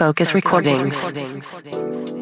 Focus Recordings. And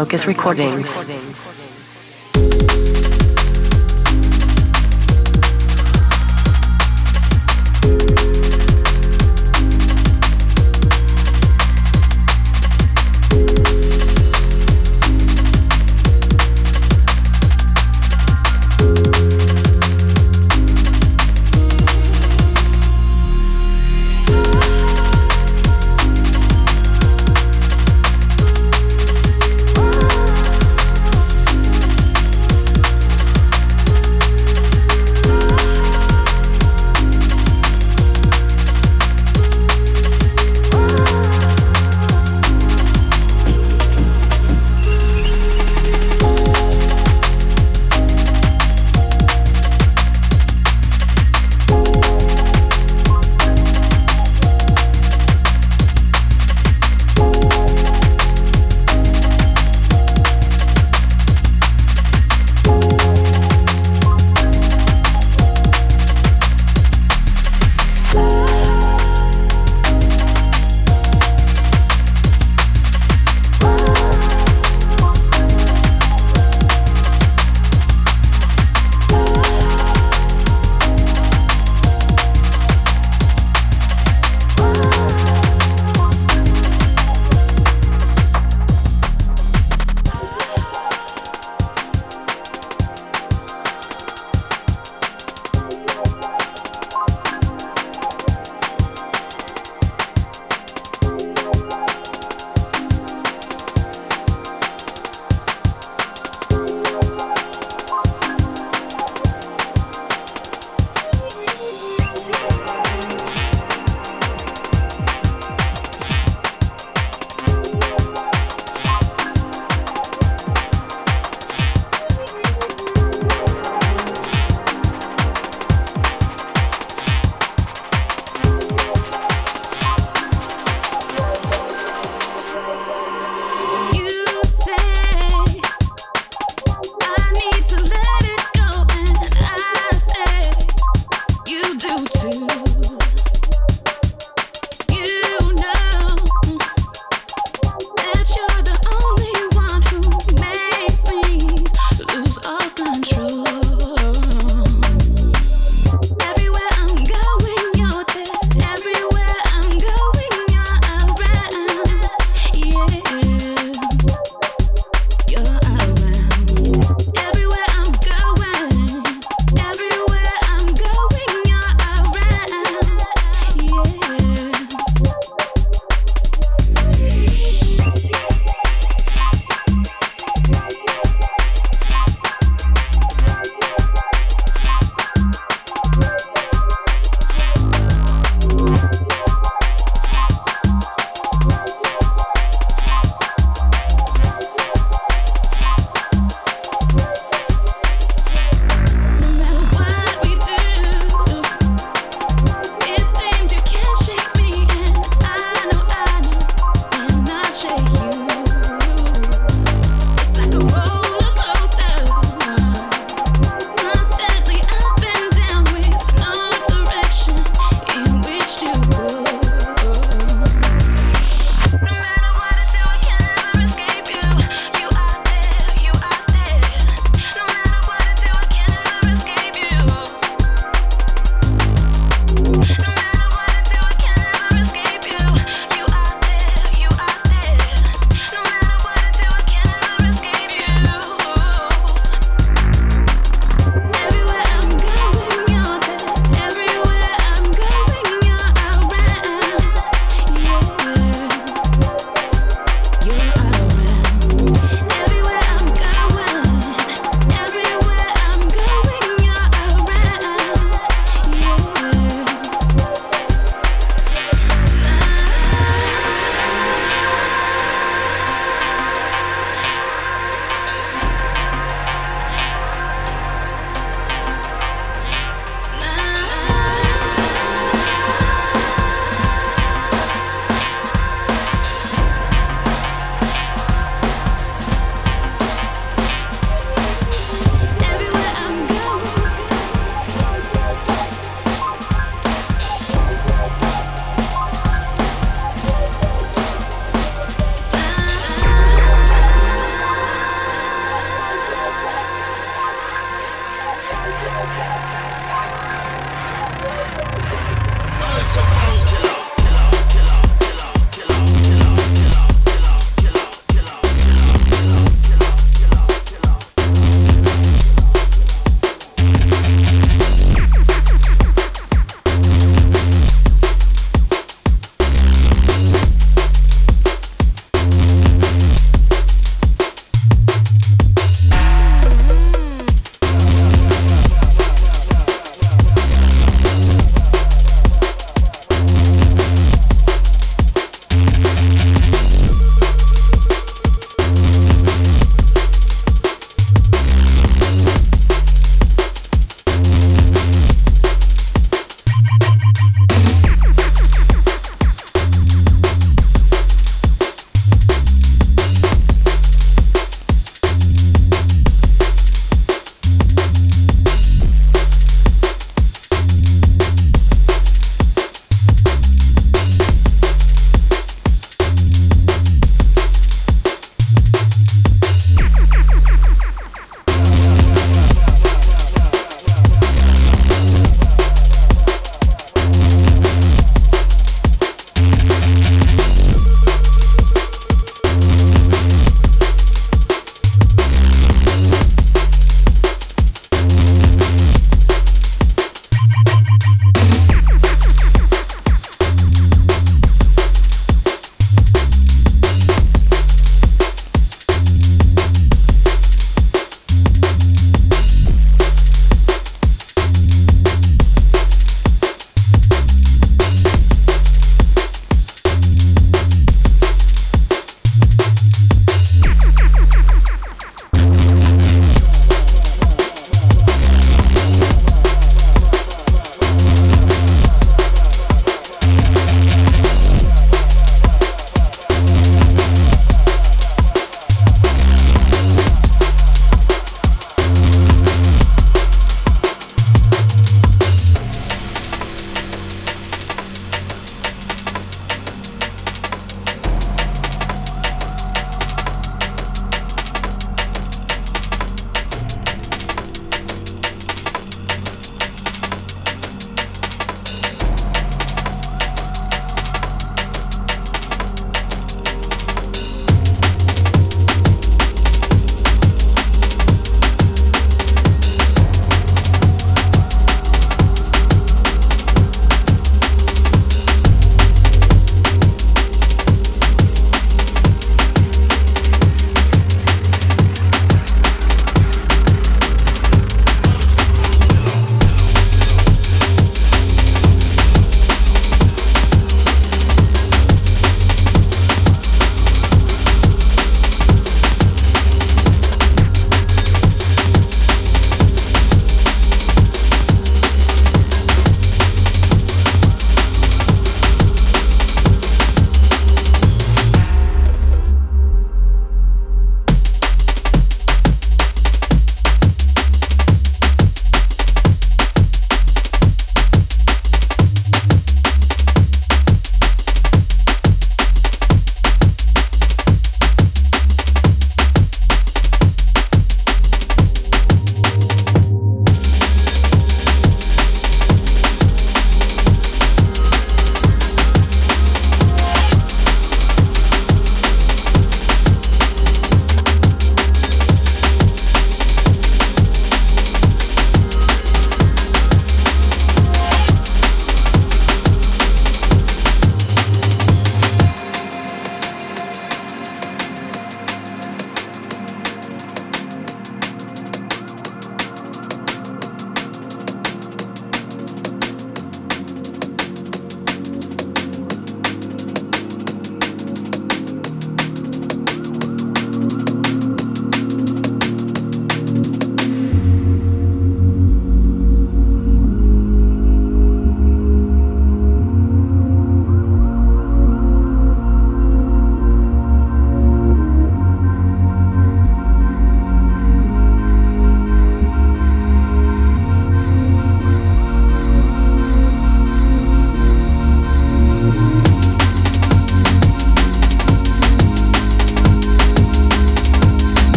Focus Recordings.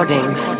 Recordings.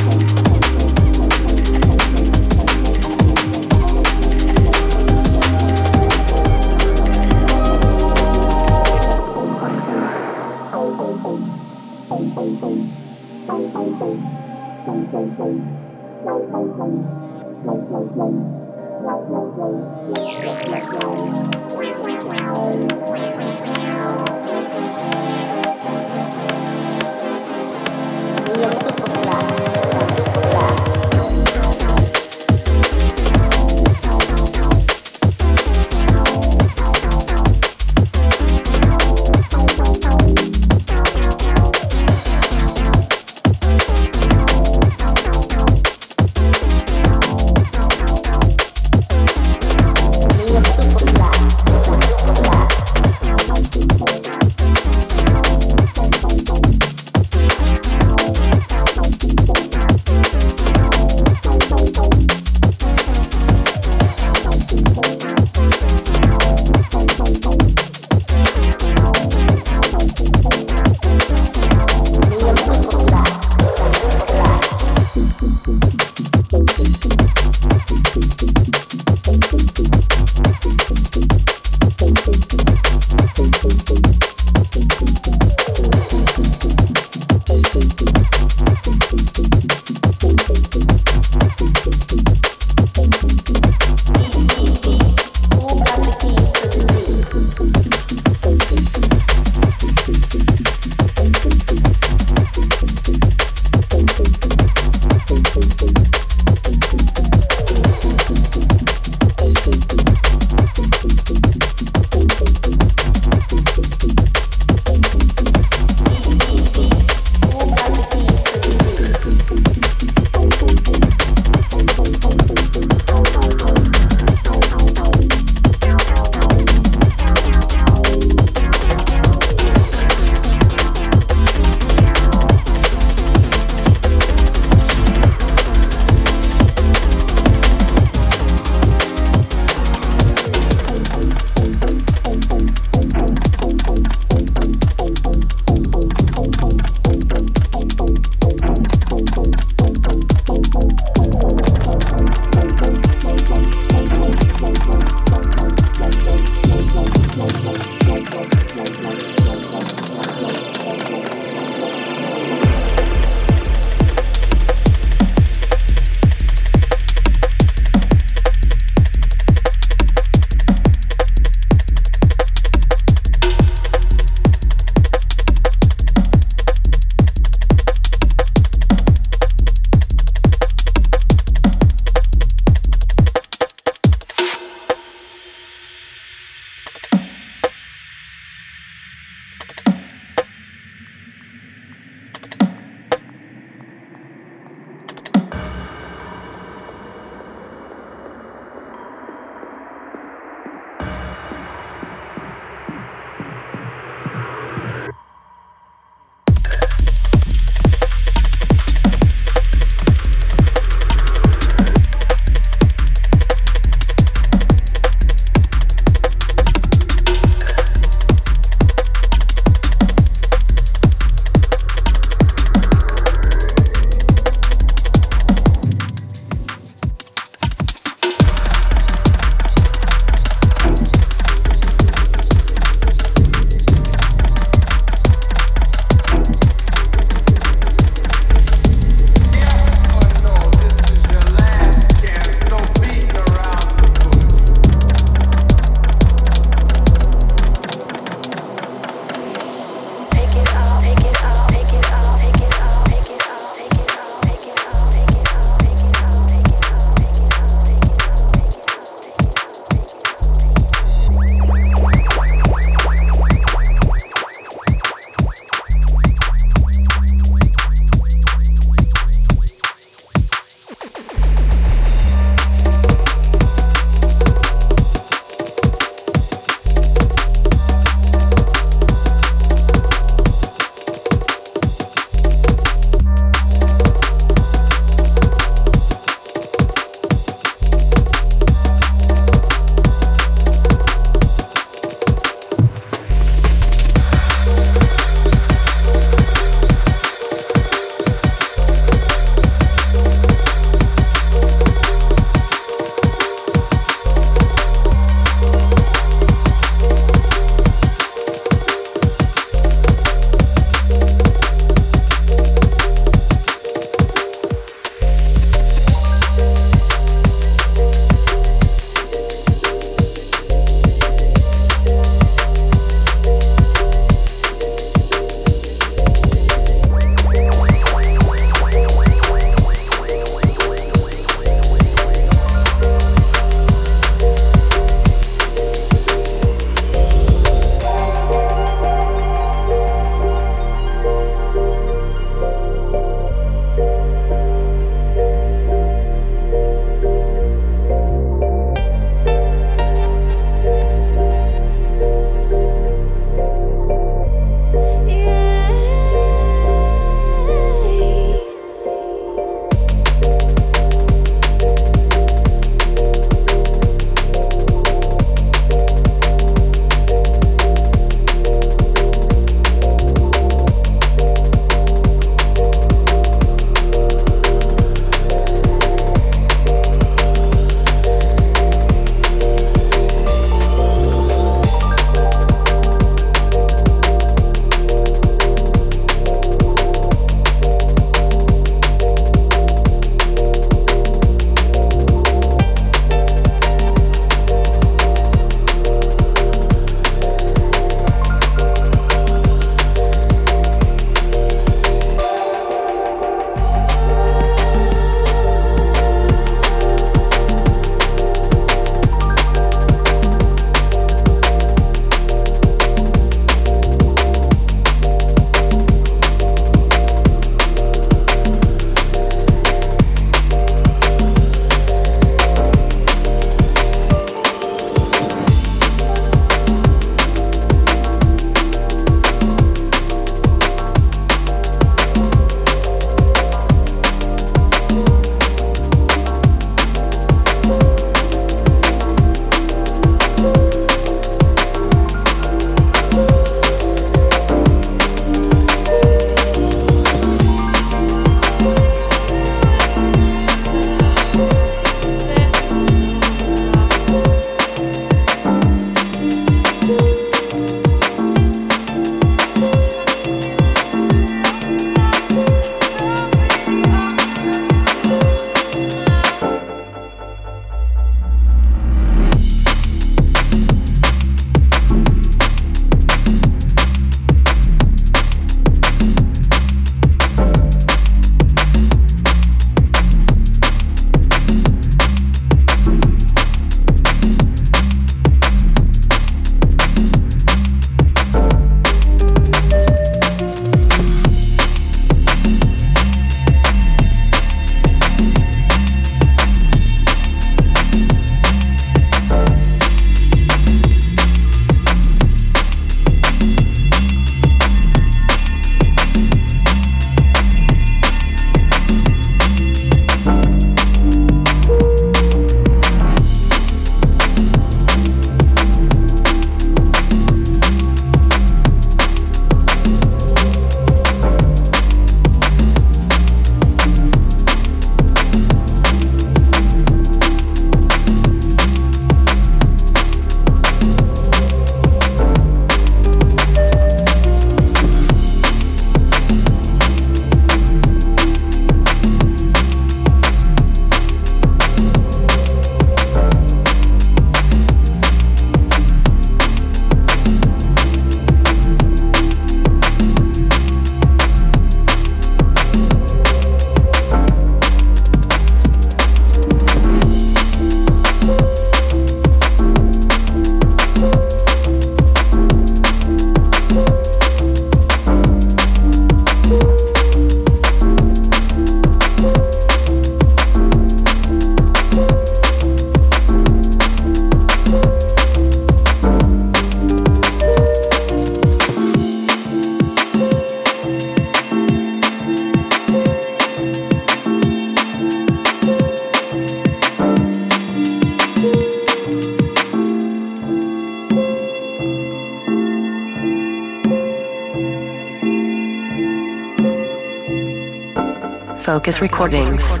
Focus Recordings.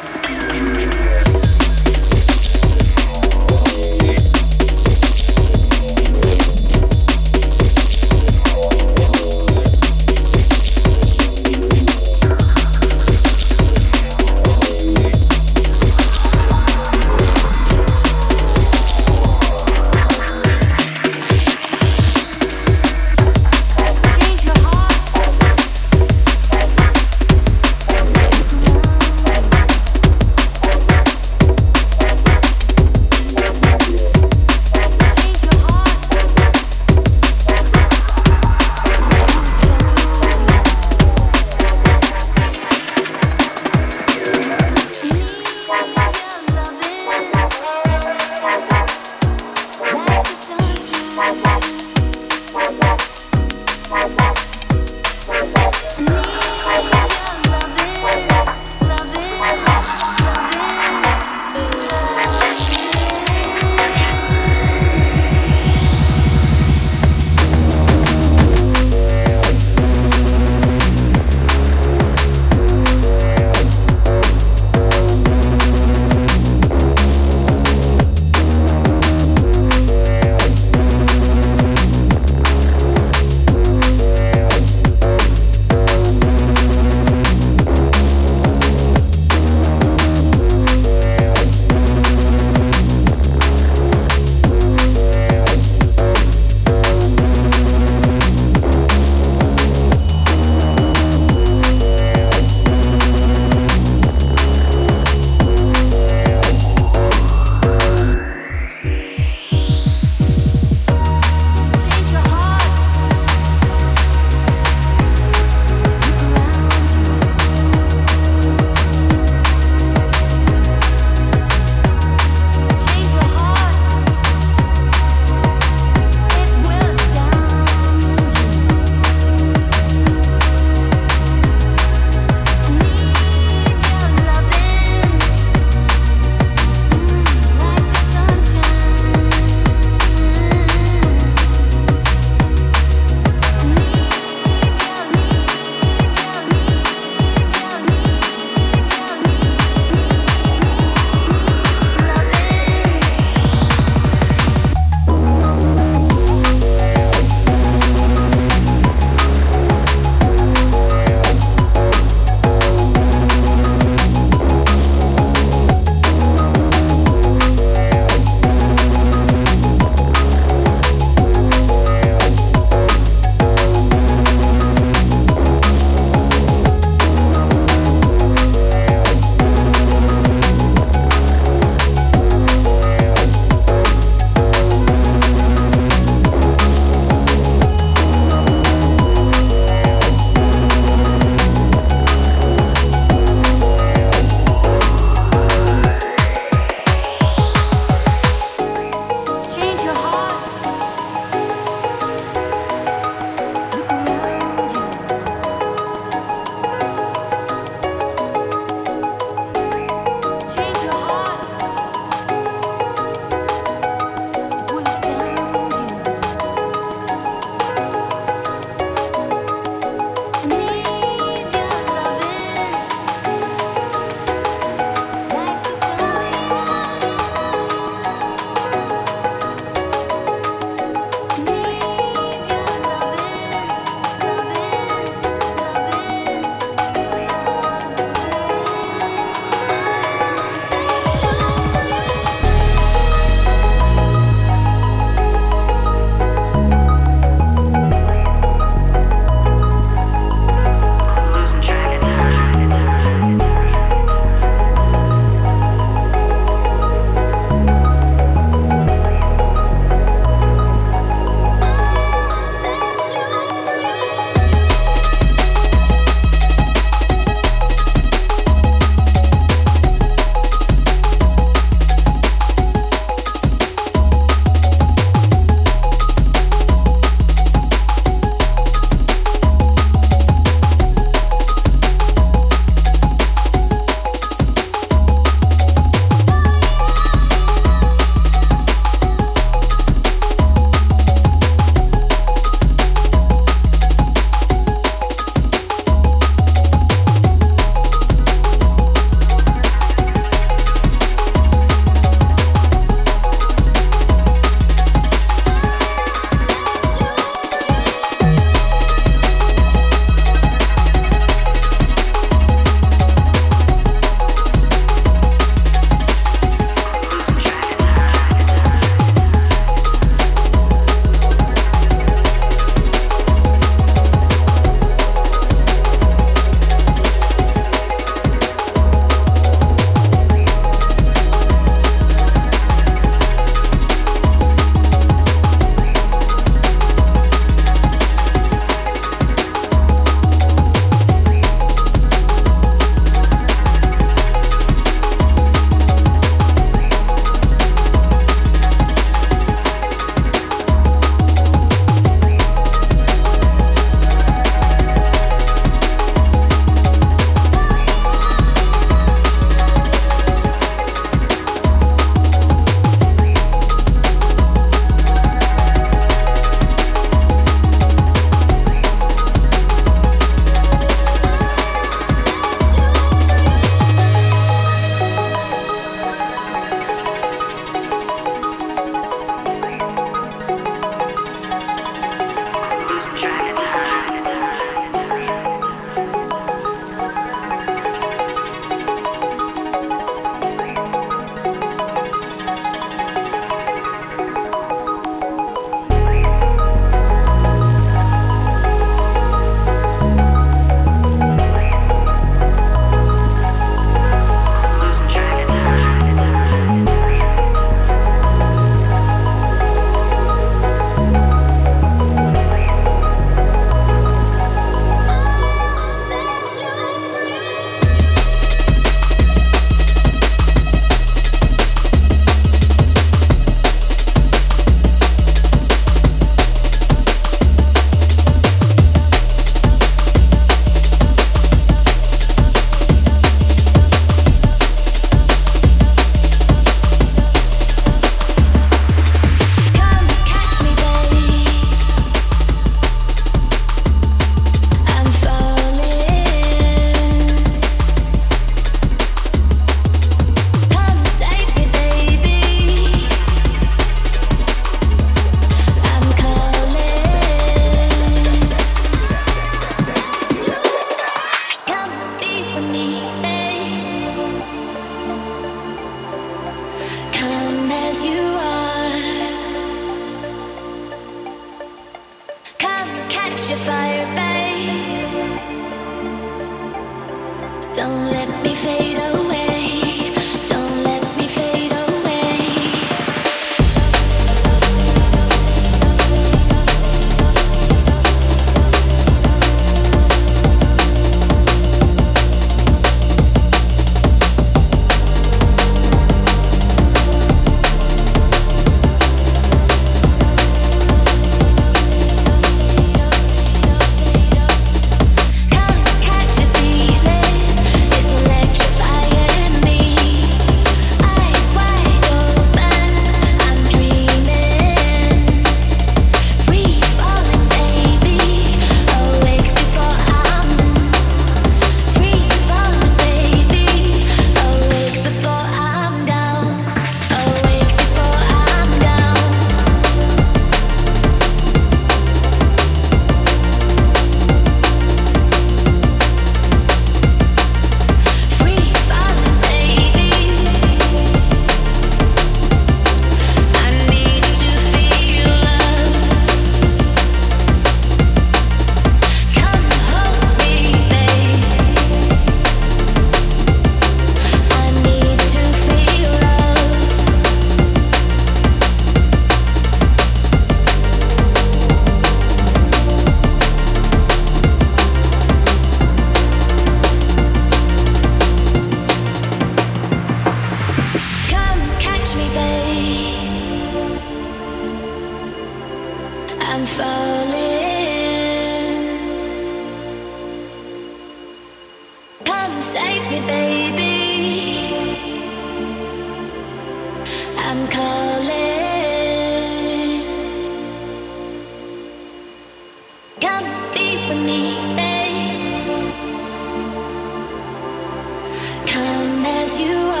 You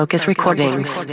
Focus Recordings.